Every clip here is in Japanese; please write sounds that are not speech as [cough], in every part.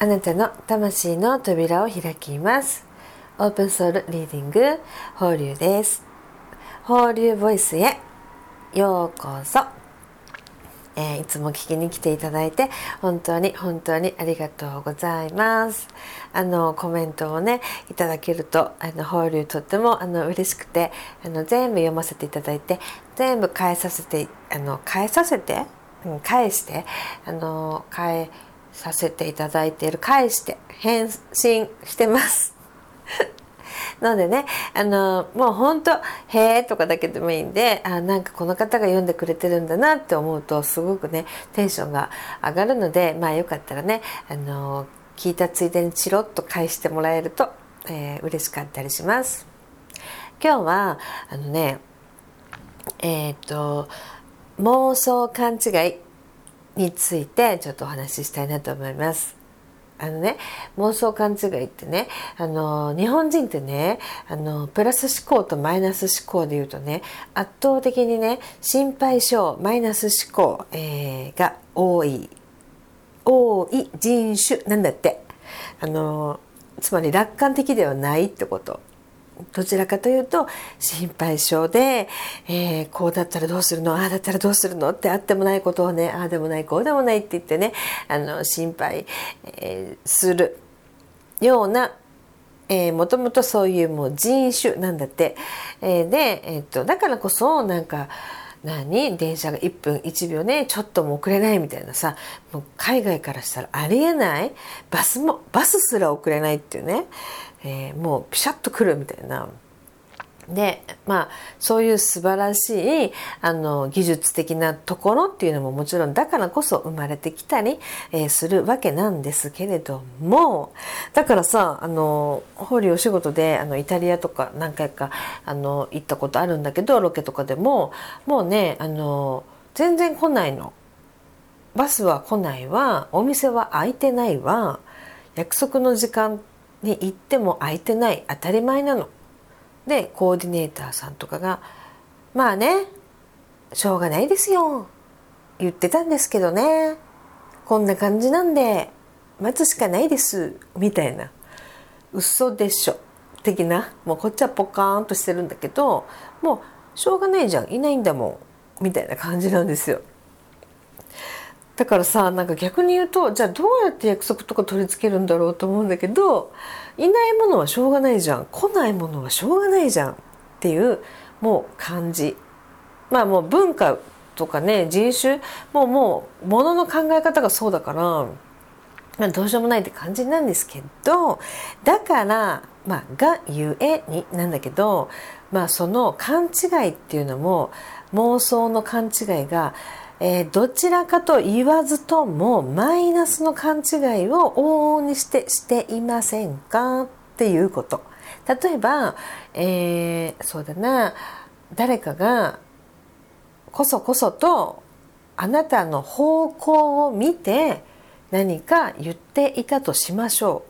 あなたの魂の扉を開きます。オープンソウルリーディング放流です。放流ボイスへようこそ、えー、いつも聞きに来ていただいて本当に本当にありがとうございます。あのコメントをねいただけるとあの放流とってもあの嬉しくてあの全部読ませていただいて全部返させてあの返させて、うん、返してあの返させていただいている返して返信してます [laughs] なのでねあのもう本当へえ」とかだけでもいいんであなんかこの方が読んでくれてるんだなって思うとすごくねテンションが上がるのでまあよかったらねあの聞いたついでにチロッと返してもらえると、えー、嬉しかったりします。今日はあのねえっ、ー、と妄想勘違いについてちょっとお話ししたいなと思います。あのね妄想勘違いってねあの日本人ってねあのプラス思考とマイナス思考でいうとね圧倒的にね心配性マイナス思考、えー、が多い。多い人種なんだって。あのつまり楽観的ではないってこと。どちらかというと心配性で、えー、こうだったらどうするの？ああだったらどうするの？ってあってもないことをねああでもないこうでもないって言ってねあの心配、えー、するようなえー、もともとそういうもう人種なんだって、えー、で、えー、っとだからこそなんか何？電車が1分1秒ねちょっとも遅れないみたいなさもう海外からしたらありえない？バスもバスすら遅れないっていうね。えー、もうピシャッとくるみたいな。でまあそういう素晴らしいあの技術的なところっていうのももちろんだからこそ生まれてきたり、えー、するわけなんですけれどもだからさあのホリお仕事であのイタリアとか何回かあの行ったことあるんだけどロケとかでももうねあの全然来ないの。バスは来ないわお店は開いてないわ約束の時間に行っても空いてない当たり前なの。でコーディネーターさんとかが「まあねしょうがないですよ」言ってたんですけどね。こんな感じなんで待つしかないです。みたいな。嘘でしょ。的な。もうこっちはポカーンとしてるんだけどもうしょうがないじゃん。いないんだもん。みたいな感じなんですよ。だからさなんか逆に言うとじゃあどうやって約束とか取り付けるんだろうと思うんだけどいないものはしょうがないじゃん。来ないものはしょうがないじゃん。っていうもう感じ。まあもう文化とかね人種もうもうものの考え方がそうだからまあ、どうしようもないって感じなんですけどだからまあがゆえになんだけどまあその勘違いっていうのも妄想の勘違いがえー、どちらかと言わずともマイナスの勘違いを往々にしてしていませんか？っていうこと。例えば、えー、そうだな。誰かがこそこそとあなたの方向を見て何か言っていたとしましょう。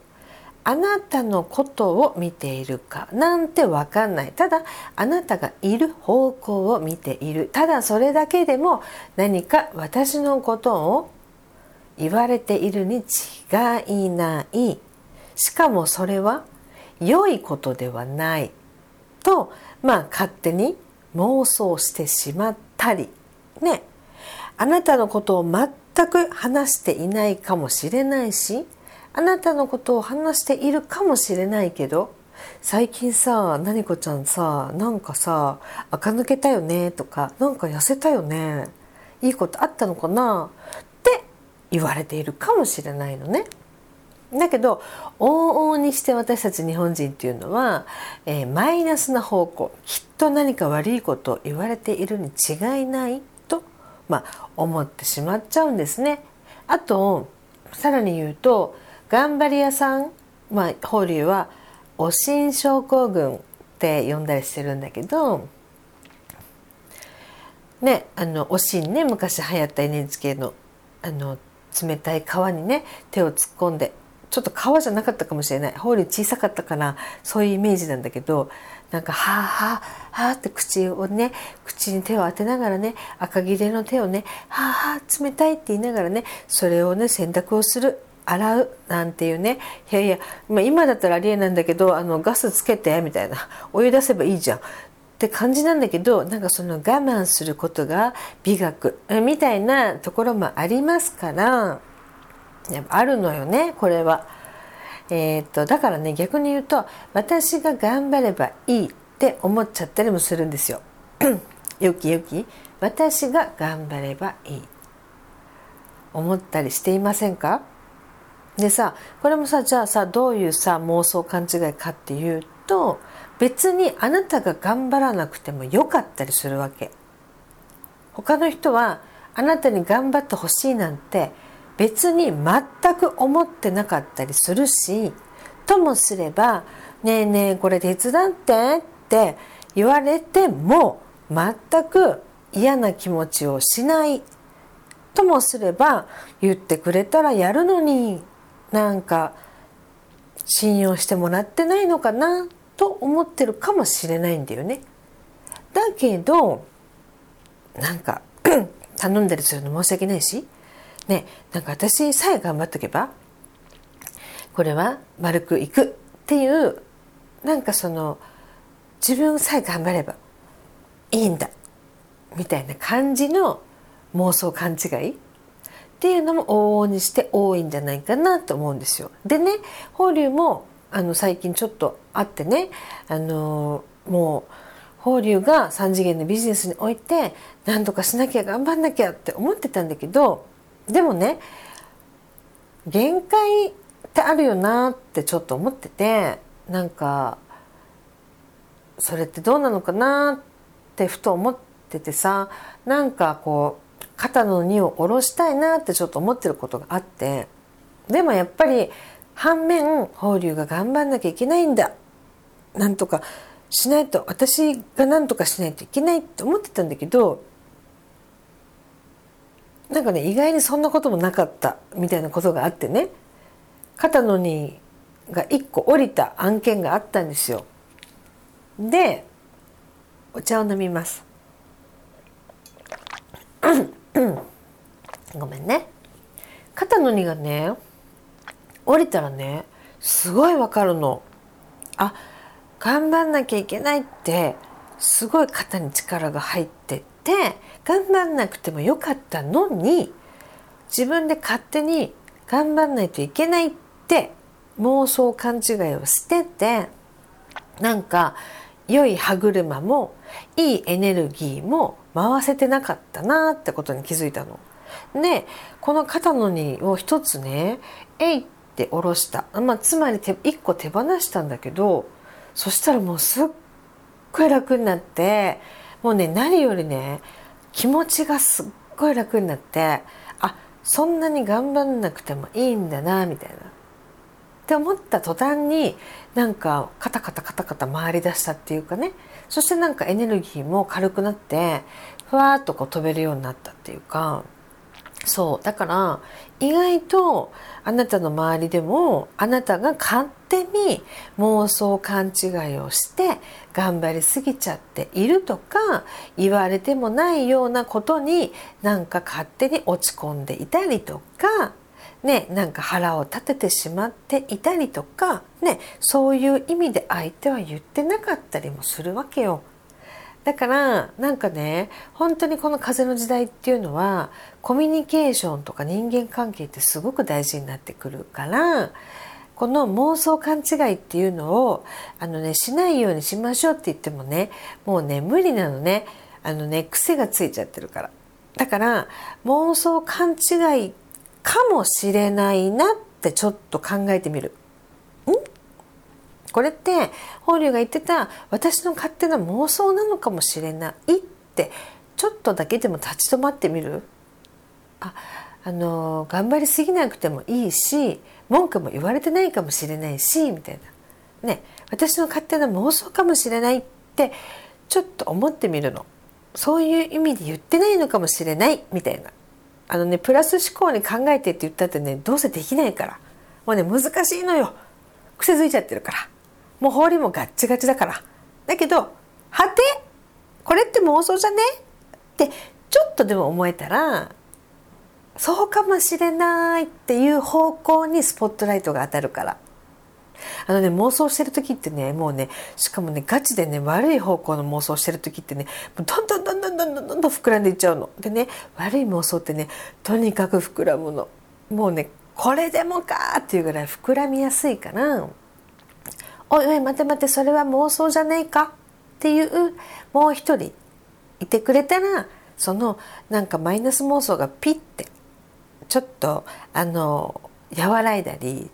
あなたのことを見ているかなんて分かんない。ただあなたがいる方向を見ている。ただそれだけでも何か私のことを言われているに違いない。しかもそれは良いことではない。とまあ勝手に妄想してしまったり。ね。あなたのことを全く話していないかもしれないしあなたのことを話しているかもしれないけど最近さ何子ちゃんさなんかさ垢抜けたよねとかなんか痩せたよねいいことあったのかなって言われているかもしれないのね。だけど往々にして私たち日本人っていうのは、えー、マイナスな方向きっと何か悪いことを言われているに違いないと、まあ、思ってしまっちゃうんですね。あとさらに言うと頑張り屋さん、まあ、法隆はおしん症候群って呼んだりしてるんだけどねあのおしんね昔流行った NHK のあの冷たい川にね手を突っ込んでちょっと川じゃなかったかもしれない。法隆小さかったからそういうイメージなんだけどなんかはあはあはあって口をね口に手を当てながらね赤切れの手をねはあはあ冷たいって言いながらねそれをね洗濯をする。洗う？なんていうね。いやいや、まあ、今だったらありえないんだけどあのガスつけてみたいな。お湯出せばいいじゃん。って感じなんだけどなんかその我慢することが美学。みたいなところもありますからやっぱあるのよねこれは。えー、っとだからね逆に言うと私が頑張ればいいって思っちゃったりもするんですよ。[clears throat] よきよき。私が頑張ればいい。思ったりしていませんか？でさこれもさじゃあさどういうさ妄想勘違いかっていうと別にあなたが頑張らなくてもよかったりするわけ。他の人はあなたに頑張ってほしいなんて別に全く思ってなかったりするしともすれば「ねえねえこれ手伝って」って言われても全く嫌な気持ちをしない。ともすれば言ってくれたらやるのに。なんか信用してもらってないのかなと思ってるかもしれないんだよね。だけどなんか [clears throat] 頼んだりするの申し訳ないしねなんか私さえ頑張っとけばこれは丸くいくっていうなんかその自分さえ頑張ればいいんだみたいな感じの妄想勘違いっていうのも往々にして多いんじゃないかなと思うんですよ。でね法隆もあの最近ちょっとあってねあのもう法隆が3次元のビジネスにおいて何とかしなきゃ頑張んなきゃって思ってたんだけどでもね限界ってあるよなってちょっと思っててなんかそれってどうなのかなってふと思っててさなんかこう肩の荷を下ろしたいなってちょっと思ってることがあってでもやっぱり反面法隆が頑張んなきゃいけないんだなんとかしないと私が何とかしないといけないって思ってたんだけどなんかね意外にそんなこともなかったみたいなことがあってね肩の荷が1個降りた案件があったんですよ。でお茶を飲みます。ごめんね。肩の荷がね降りたらねすごいわかるの。あ頑張んなきゃいけないってすごい肩に力が入ってて頑張んなくてもよかったのに自分で勝手に頑張んないといけないって妄想勘違いをしててなんか良い歯車もいいエネルギーも回せてなかったなってことに気づいたの。でこの肩の荷を一つねえいって下ろした、まあ、つまり一個手放したんだけどそしたらもうすっごい楽になってもうね何よりね気持ちがすっごい楽になってあそんなに頑張んなくてもいいんだなみたいな。って思った途端になんかカタカタカタカタ回り出したっていうかね。そしてなんかエネルギーも軽くなってふわっとこう飛べるようになったっていうか。そうだから意外とあなたの周りでもあなたが勝手に妄想勘違いをして頑張りすぎちゃっているとか言われてもないようなことになんか勝手に落ち込んでいたりとかね、なんか腹を立ててしまっていたりとか、ね、そういう意味で相手は言ってなかったりもするわけよ。だからなんかね本当にこの風の時代っていうのはコミュニケーションとか人間関係ってすごく大事になってくるからこの妄想勘違いっていうのをあのねしないようにしましょうって言ってもねもうね無理なのねあのね癖がついちゃってるからだから妄想勘違いかもしれないなってちょっと考えてみる。これって法隆が言ってた私の勝手な妄想なのかもしれないってちょっとだけでも立ち止まってみる？ああの頑張りすぎなくてもいいし文句も言われてないかもしれないしみたいな。ね私の勝手な妄想かもしれないってちょっと思ってみるの。そういう意味で言ってないのかもしれないみたいな。あのねプラス思考に考えてって言ったってねどうせできないから。もうね難しいのよ。癖づいちゃってるから。もう法理もガッチガチだからだけどはて？これって妄想じゃね？ってちょっとでも思えたらそうかもしれないっていう方向にスポットライトが当たるからあのね妄想してる時ってねもうねしかもねガチでね悪い方向の妄想してる時ってねどんどんどんどんどんどんどんどん膨らんでいっちゃうの。でね悪い妄想ってねとにかく膨らむの。もうねこれでもかっていうぐらい膨らみやすいから「おいおい待て待てそれは妄想じゃねえか」っていうもう一人いてくれたらそのなんかマイナス妄想がピッてちょっとあの和らいだり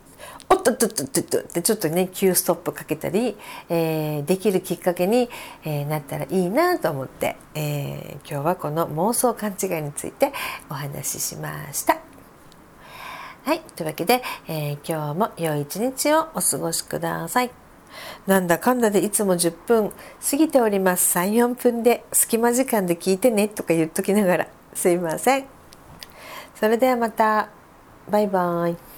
おっとっとっとっとっとってちょっとね急ストップかけたり、えー、できるきっかけに、えー、なったらいいなと思って、えー、今日はこの妄想勘違いについてお話ししました。はい。というわけで、えー、今日も良い一日をお過ごしください。なんだかんだでいつも10分過ぎております。3、4分で隙間時間で聞いてねとか言っときながらすいません。それではまた。バイバーイ。